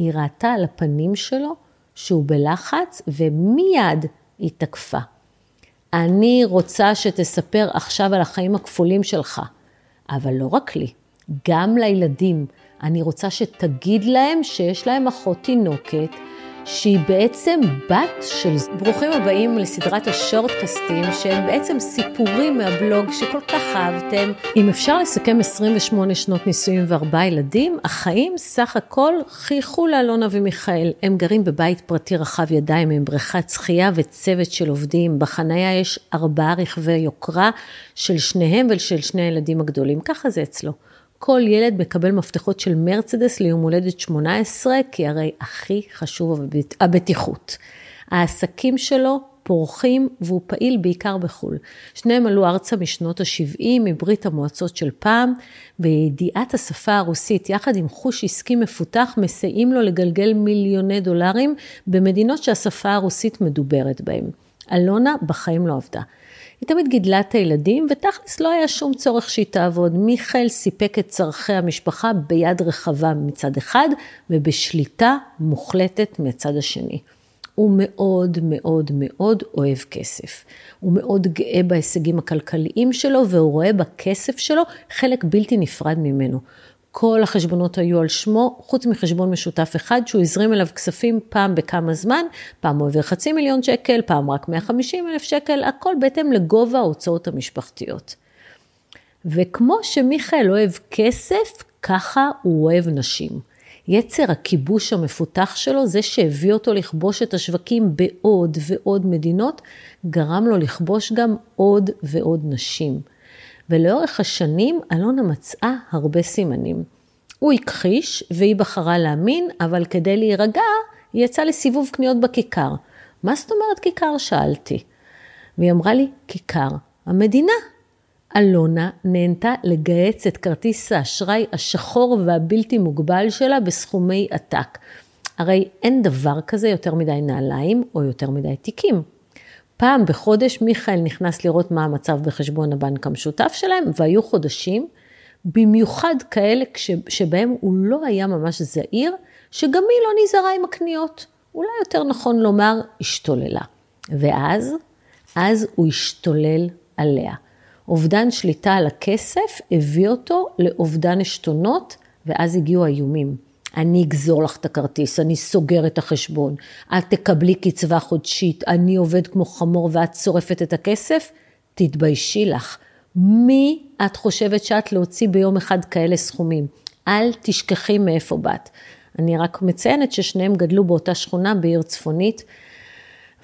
היא ראתה על הפנים שלו שהוא בלחץ, ומיד היא תקפה. אני רוצה שתספר עכשיו על החיים הכפולים שלך, אבל לא רק לי, גם לילדים. אני רוצה שתגיד להם שיש להם אחות תינוקת, שהיא בעצם בת של... ברוכים הבאים לסדרת השורטקסטים, שהם בעצם סיפורים מהבלוג שכל כך אהבתם. אם אפשר לסכם 28 שנות נישואים וארבעה ילדים, החיים סך הכל חייכו לאלונה ומיכאל. הם גרים בבית פרטי רחב ידיים עם בריכת שחייה וצוות של עובדים. בחניה יש ארבעה רכבי יוקרה של שניהם ושל שני הילדים הגדולים. ככה זה אצלו. כל ילד מקבל מפתחות של מרצדס ליום הולדת 18, כי הרי הכי חשוב הבטיחות. העסקים שלו פורחים והוא פעיל בעיקר בחו"ל. שניהם עלו ארצה משנות ה-70 מברית המועצות של פעם, וידיעת השפה הרוסית יחד עם חוש עסקי מפותח מסייעים לו לגלגל מיליוני דולרים במדינות שהשפה הרוסית מדוברת בהן. אלונה בחיים לא עבדה. היא תמיד גידלה את הילדים, ותכלס לא היה שום צורך שהיא תעבוד. מיכאל סיפק את צורכי המשפחה ביד רחבה מצד אחד, ובשליטה מוחלטת מצד השני. הוא מאוד מאוד מאוד אוהב כסף. הוא מאוד גאה בהישגים הכלכליים שלו, והוא רואה בכסף שלו חלק בלתי נפרד ממנו. כל החשבונות היו על שמו, חוץ מחשבון משותף אחד שהוא הזרים אליו כספים פעם בכמה זמן, פעם הוא העביר חצי מיליון שקל, פעם רק 150 אלף שקל, הכל בהתאם לגובה ההוצאות המשפחתיות. וכמו שמיכאל אוהב כסף, ככה הוא אוהב נשים. יצר הכיבוש המפותח שלו, זה שהביא אותו לכבוש את השווקים בעוד ועוד מדינות, גרם לו לכבוש גם עוד ועוד נשים. ולאורך השנים אלונה מצאה הרבה סימנים. הוא הכחיש והיא בחרה להאמין, אבל כדי להירגע, היא יצאה לסיבוב קניות בכיכר. מה זאת אומרת כיכר? שאלתי. והיא אמרה לי, כיכר המדינה. אלונה נהנתה לגהץ את כרטיס האשראי השחור והבלתי מוגבל שלה בסכומי עתק. הרי אין דבר כזה יותר מדי נעליים או יותר מדי תיקים. פעם בחודש מיכאל נכנס לראות מה המצב בחשבון הבנק המשותף שלהם, והיו חודשים, במיוחד כאלה שבהם הוא לא היה ממש זהיר, שגם היא לא נזהרה עם הקניות. אולי יותר נכון לומר, השתוללה. ואז, אז הוא השתולל עליה. אובדן שליטה על הכסף הביא אותו לאובדן עשתונות, ואז הגיעו האיומים. אני אגזור לך את הכרטיס, אני סוגר את החשבון, את תקבלי קצבה חודשית, אני עובד כמו חמור ואת שורפת את הכסף, תתביישי לך. מי את חושבת שאת להוציא ביום אחד כאלה סכומים? אל תשכחי מאיפה באת. אני רק מציינת ששניהם גדלו באותה שכונה בעיר צפונית,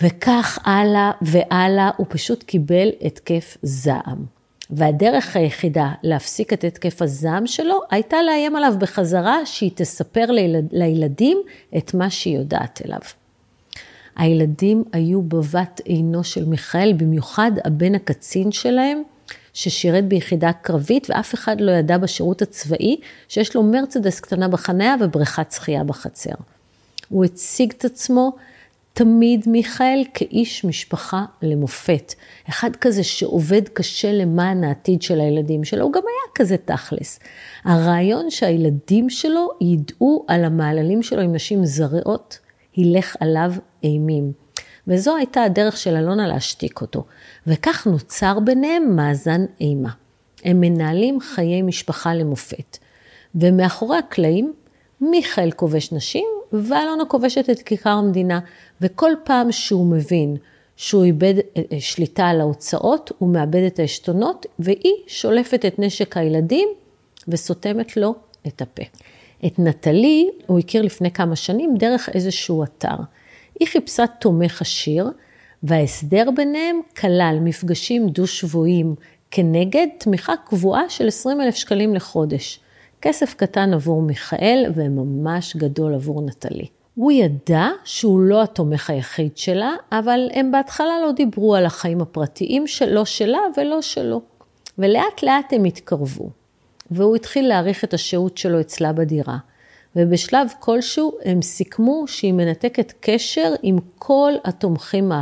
וכך הלאה והלאה, הוא פשוט קיבל התקף זעם. והדרך היחידה להפסיק את התקף הזעם שלו, הייתה לאיים עליו בחזרה שהיא תספר לילד, לילדים את מה שהיא יודעת אליו. הילדים היו בבת עינו של מיכאל, במיוחד הבן הקצין שלהם, ששירת ביחידה קרבית, ואף אחד לא ידע בשירות הצבאי שיש לו מרצדס קטנה בחניה ובריכת שחייה בחצר. הוא הציג את עצמו תמיד מיכאל כאיש משפחה למופת. אחד כזה שעובד קשה למען העתיד של הילדים שלו, הוא גם היה כזה תכלס. הרעיון שהילדים שלו ידעו על המעללים שלו עם נשים זרעות, הילך עליו אימים. וזו הייתה הדרך של אלונה להשתיק אותו. וכך נוצר ביניהם מאזן אימה. הם מנהלים חיי משפחה למופת. ומאחורי הקלעים, מיכאל כובש נשים ואלונה כובשת את כיכר המדינה. וכל פעם שהוא מבין שהוא איבד אה, אה, שליטה על ההוצאות, הוא מאבד את העשתונות, והיא שולפת את נשק הילדים וסותמת לו את הפה. את נטלי הוא הכיר לפני כמה שנים דרך איזשהו אתר. היא חיפשה תומך עשיר, וההסדר ביניהם כלל מפגשים דו-שבועיים כנגד תמיכה קבועה של 20 אלף שקלים לחודש. כסף קטן עבור מיכאל וממש גדול עבור נטלי. הוא ידע שהוא לא התומך היחיד שלה, אבל הם בהתחלה לא דיברו על החיים הפרטיים שלו שלה ולא שלו. ולאט לאט הם התקרבו, והוא התחיל להעריך את השהות שלו אצלה בדירה. ובשלב כלשהו הם סיכמו שהיא מנתקת קשר עם כל התומכים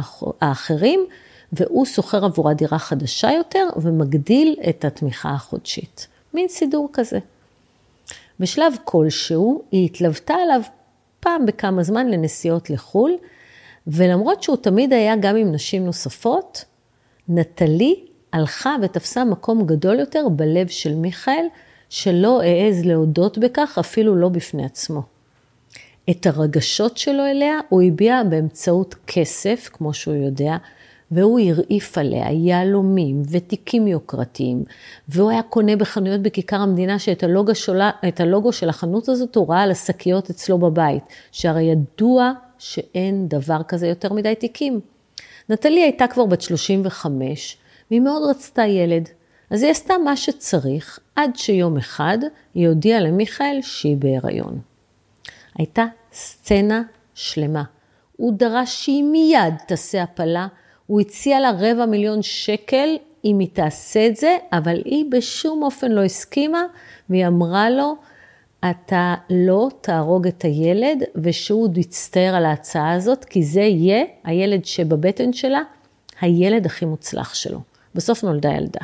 האחרים, והוא שוכר עבורה דירה חדשה יותר ומגדיל את התמיכה החודשית. מין סידור כזה. בשלב כלשהו היא התלוותה עליו פעם בכמה זמן לנסיעות לחו"ל, ולמרות שהוא תמיד היה גם עם נשים נוספות, נטלי הלכה ותפסה מקום גדול יותר בלב של מיכאל, שלא העז להודות בכך אפילו לא בפני עצמו. את הרגשות שלו אליה הוא הביע באמצעות כסף, כמו שהוא יודע, והוא הרעיף עליה יהלומים ותיקים יוקרתיים, והוא היה קונה בחנויות בכיכר המדינה שאת הלוגו, שולה, הלוגו של החנות הזאת הוא ראה על השקיות אצלו בבית, שהרי ידוע שאין דבר כזה יותר מדי תיקים. נטלי הייתה כבר בת 35, והיא מאוד רצתה ילד. אז היא עשתה מה שצריך, עד שיום אחד היא הודיעה למיכאל שהיא בהיריון. הייתה סצנה שלמה. הוא דרש שהיא מיד תעשה הפלה, הוא הציע לה רבע מיליון שקל אם היא תעשה את זה, אבל היא בשום אופן לא הסכימה, והיא אמרה לו, אתה לא תהרוג את הילד, ושהוא עוד יצטער על ההצעה הזאת, כי זה יהיה הילד שבבטן שלה, הילד הכי מוצלח שלו. בסוף נולדה ילדה.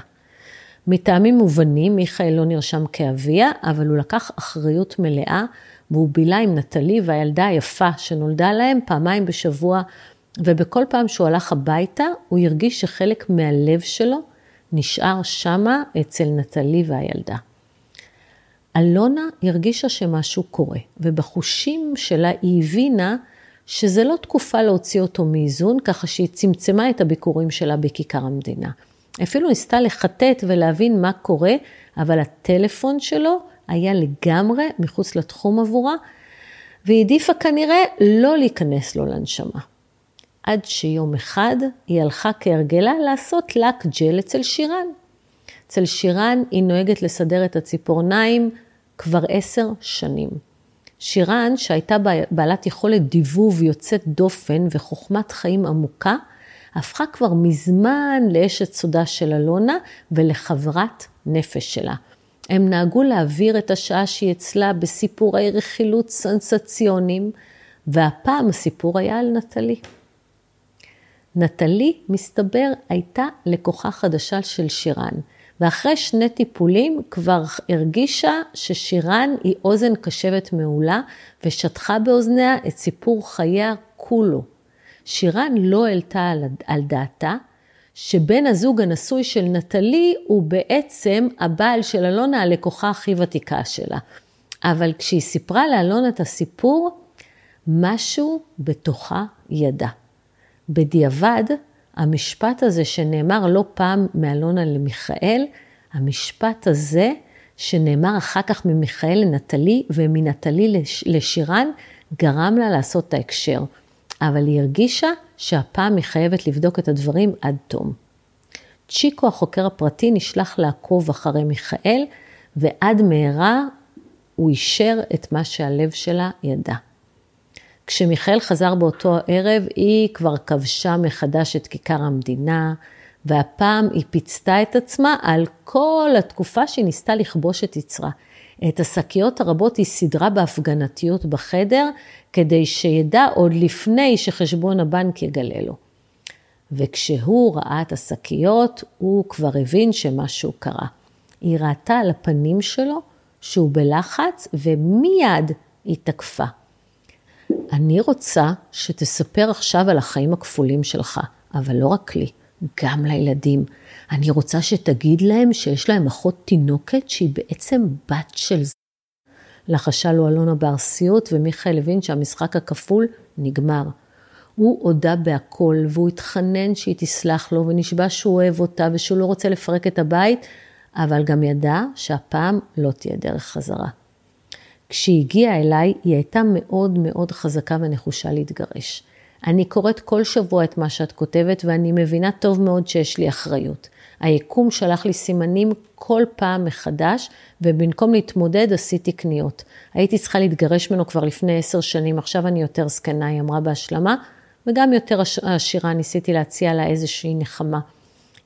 מטעמים מובנים, מיכאל לא נרשם כאביה, אבל הוא לקח אחריות מלאה, והוא בילה עם נטלי והילדה היפה שנולדה להם פעמיים בשבוע, ובכל פעם שהוא הלך הביתה, הוא הרגיש שחלק מהלב שלו נשאר שמה אצל נטלי והילדה. אלונה הרגישה שמשהו קורה, ובחושים שלה היא הבינה שזה לא תקופה להוציא אותו מאיזון, ככה שהיא צמצמה את הביקורים שלה בכיכר המדינה. אפילו ניסתה לחטט ולהבין מה קורה, אבל הטלפון שלו היה לגמרי מחוץ לתחום עבורה, והיא העדיפה כנראה לא להיכנס לו לנשמה. עד שיום אחד היא הלכה כהרגלה לעשות לק ג'ל אצל שירן. אצל שירן היא נוהגת לסדר את הציפורניים כבר עשר שנים. שירן, שהייתה בעלת יכולת דיבוב יוצאת דופן וחוכמת חיים עמוקה, הפכה כבר מזמן לאשת סודה של אלונה ולחברת נפש שלה. הם נהגו להעביר את השעה שהיא אצלה בסיפורי רכילות סנסציוניים, והפעם הסיפור היה על נטלי. נטלי, מסתבר, הייתה לקוחה חדשה של שירן, ואחרי שני טיפולים כבר הרגישה ששירן היא אוזן קשבת מעולה, ושטחה באוזניה את סיפור חייה כולו. שירן לא העלתה על, על דעתה שבן הזוג הנשוי של נטלי הוא בעצם הבעל של אלונה, הלקוחה הכי ותיקה שלה. אבל כשהיא סיפרה לאלונה את הסיפור, משהו בתוכה ידע. בדיעבד, המשפט הזה שנאמר לא פעם מאלונה למיכאל, המשפט הזה שנאמר אחר כך ממיכאל לנטלי ומנטלי לשירן, גרם לה לעשות את ההקשר. אבל היא הרגישה שהפעם היא חייבת לבדוק את הדברים עד תום. צ'יקו, החוקר הפרטי, נשלח לעקוב אחרי מיכאל, ועד מהרה הוא אישר את מה שהלב שלה ידע. כשמיכאל חזר באותו הערב, היא כבר כבשה מחדש את כיכר המדינה, והפעם היא פיצתה את עצמה על כל התקופה שהיא ניסתה לכבוש את יצרה. את השקיות הרבות היא סידרה בהפגנתיות בחדר, כדי שידע עוד לפני שחשבון הבנק יגלה לו. וכשהוא ראה את השקיות, הוא כבר הבין שמשהו קרה. היא ראתה על הפנים שלו שהוא בלחץ, ומיד היא תקפה. אני רוצה שתספר עכשיו על החיים הכפולים שלך, אבל לא רק לי, גם לילדים. אני רוצה שתגיד להם שיש להם אחות תינוקת שהיא בעצם בת של זה. לחשה לו אלונה בארסיות, ומיכאל הבין שהמשחק הכפול נגמר. הוא הודה בהכל, והוא התחנן שהיא תסלח לו, ונשבע שהוא אוהב אותה ושהוא לא רוצה לפרק את הבית, אבל גם ידע שהפעם לא תהיה דרך חזרה. כשהיא הגיעה אליי, היא הייתה מאוד מאוד חזקה ונחושה להתגרש. אני קוראת כל שבוע את מה שאת כותבת, ואני מבינה טוב מאוד שיש לי אחריות. היקום שלח לי סימנים כל פעם מחדש, ובמקום להתמודד עשיתי קניות. הייתי צריכה להתגרש ממנו כבר לפני עשר שנים, עכשיו אני יותר זקנה, היא אמרה בהשלמה, וגם יותר עשירה, ניסיתי להציע לה איזושהי נחמה.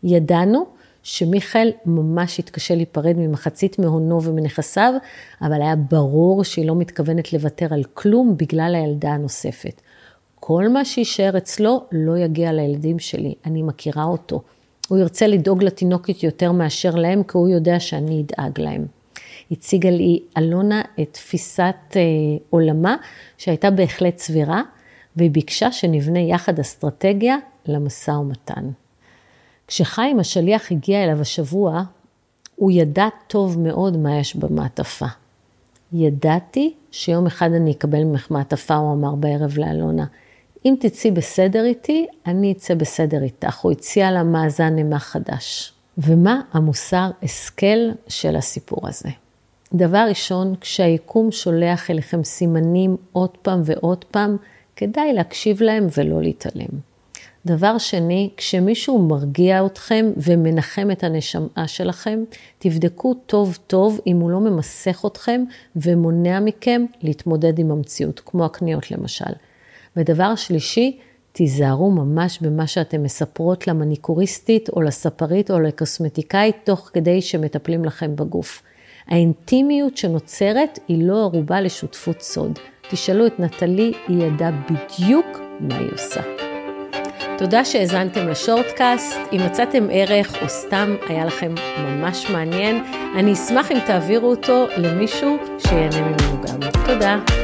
ידענו שמיכאל ממש התקשה להיפרד ממחצית מהונו ומנכסיו, אבל היה ברור שהיא לא מתכוונת לוותר על כלום בגלל הילדה הנוספת. כל מה שיישאר אצלו לא יגיע לילדים שלי, אני מכירה אותו. הוא ירצה לדאוג לתינוקת יותר מאשר להם, כי הוא יודע שאני אדאג להם. הציגה לי אלונה את תפיסת אה, עולמה, שהייתה בהחלט סבירה, והיא ביקשה שנבנה יחד אסטרטגיה למשא ומתן. כשחיים השליח הגיע אליו השבוע, הוא ידע טוב מאוד מה יש במעטפה. ידעתי שיום אחד אני אקבל ממך מעטפה, הוא אמר בערב לאלונה. אם תצאי בסדר איתי, אני אצא בסדר איתך. הוא הציע לה מאזן אימה חדש. ומה המוסר השכל של הסיפור הזה? דבר ראשון, כשהיקום שולח אליכם סימנים עוד פעם ועוד פעם, כדאי להקשיב להם ולא להתעלם. דבר שני, כשמישהו מרגיע אתכם ומנחם את הנשמה שלכם, תבדקו טוב טוב אם הוא לא ממסך אתכם ומונע מכם להתמודד עם המציאות, כמו הקניות למשל. ודבר שלישי, תיזהרו ממש במה שאתן מספרות למניקוריסטית או לספרית או לקוסמטיקאית, תוך כדי שמטפלים לכם בגוף. האינטימיות שנוצרת היא לא ערובה לשותפות סוד. תשאלו את נטלי, היא ידעה בדיוק מה היא עושה. תודה שהאזנתם לשורטקאסט. אם מצאתם ערך או סתם היה לכם ממש מעניין, אני אשמח אם תעבירו אותו למישהו שיהנה ממנו גם. תודה.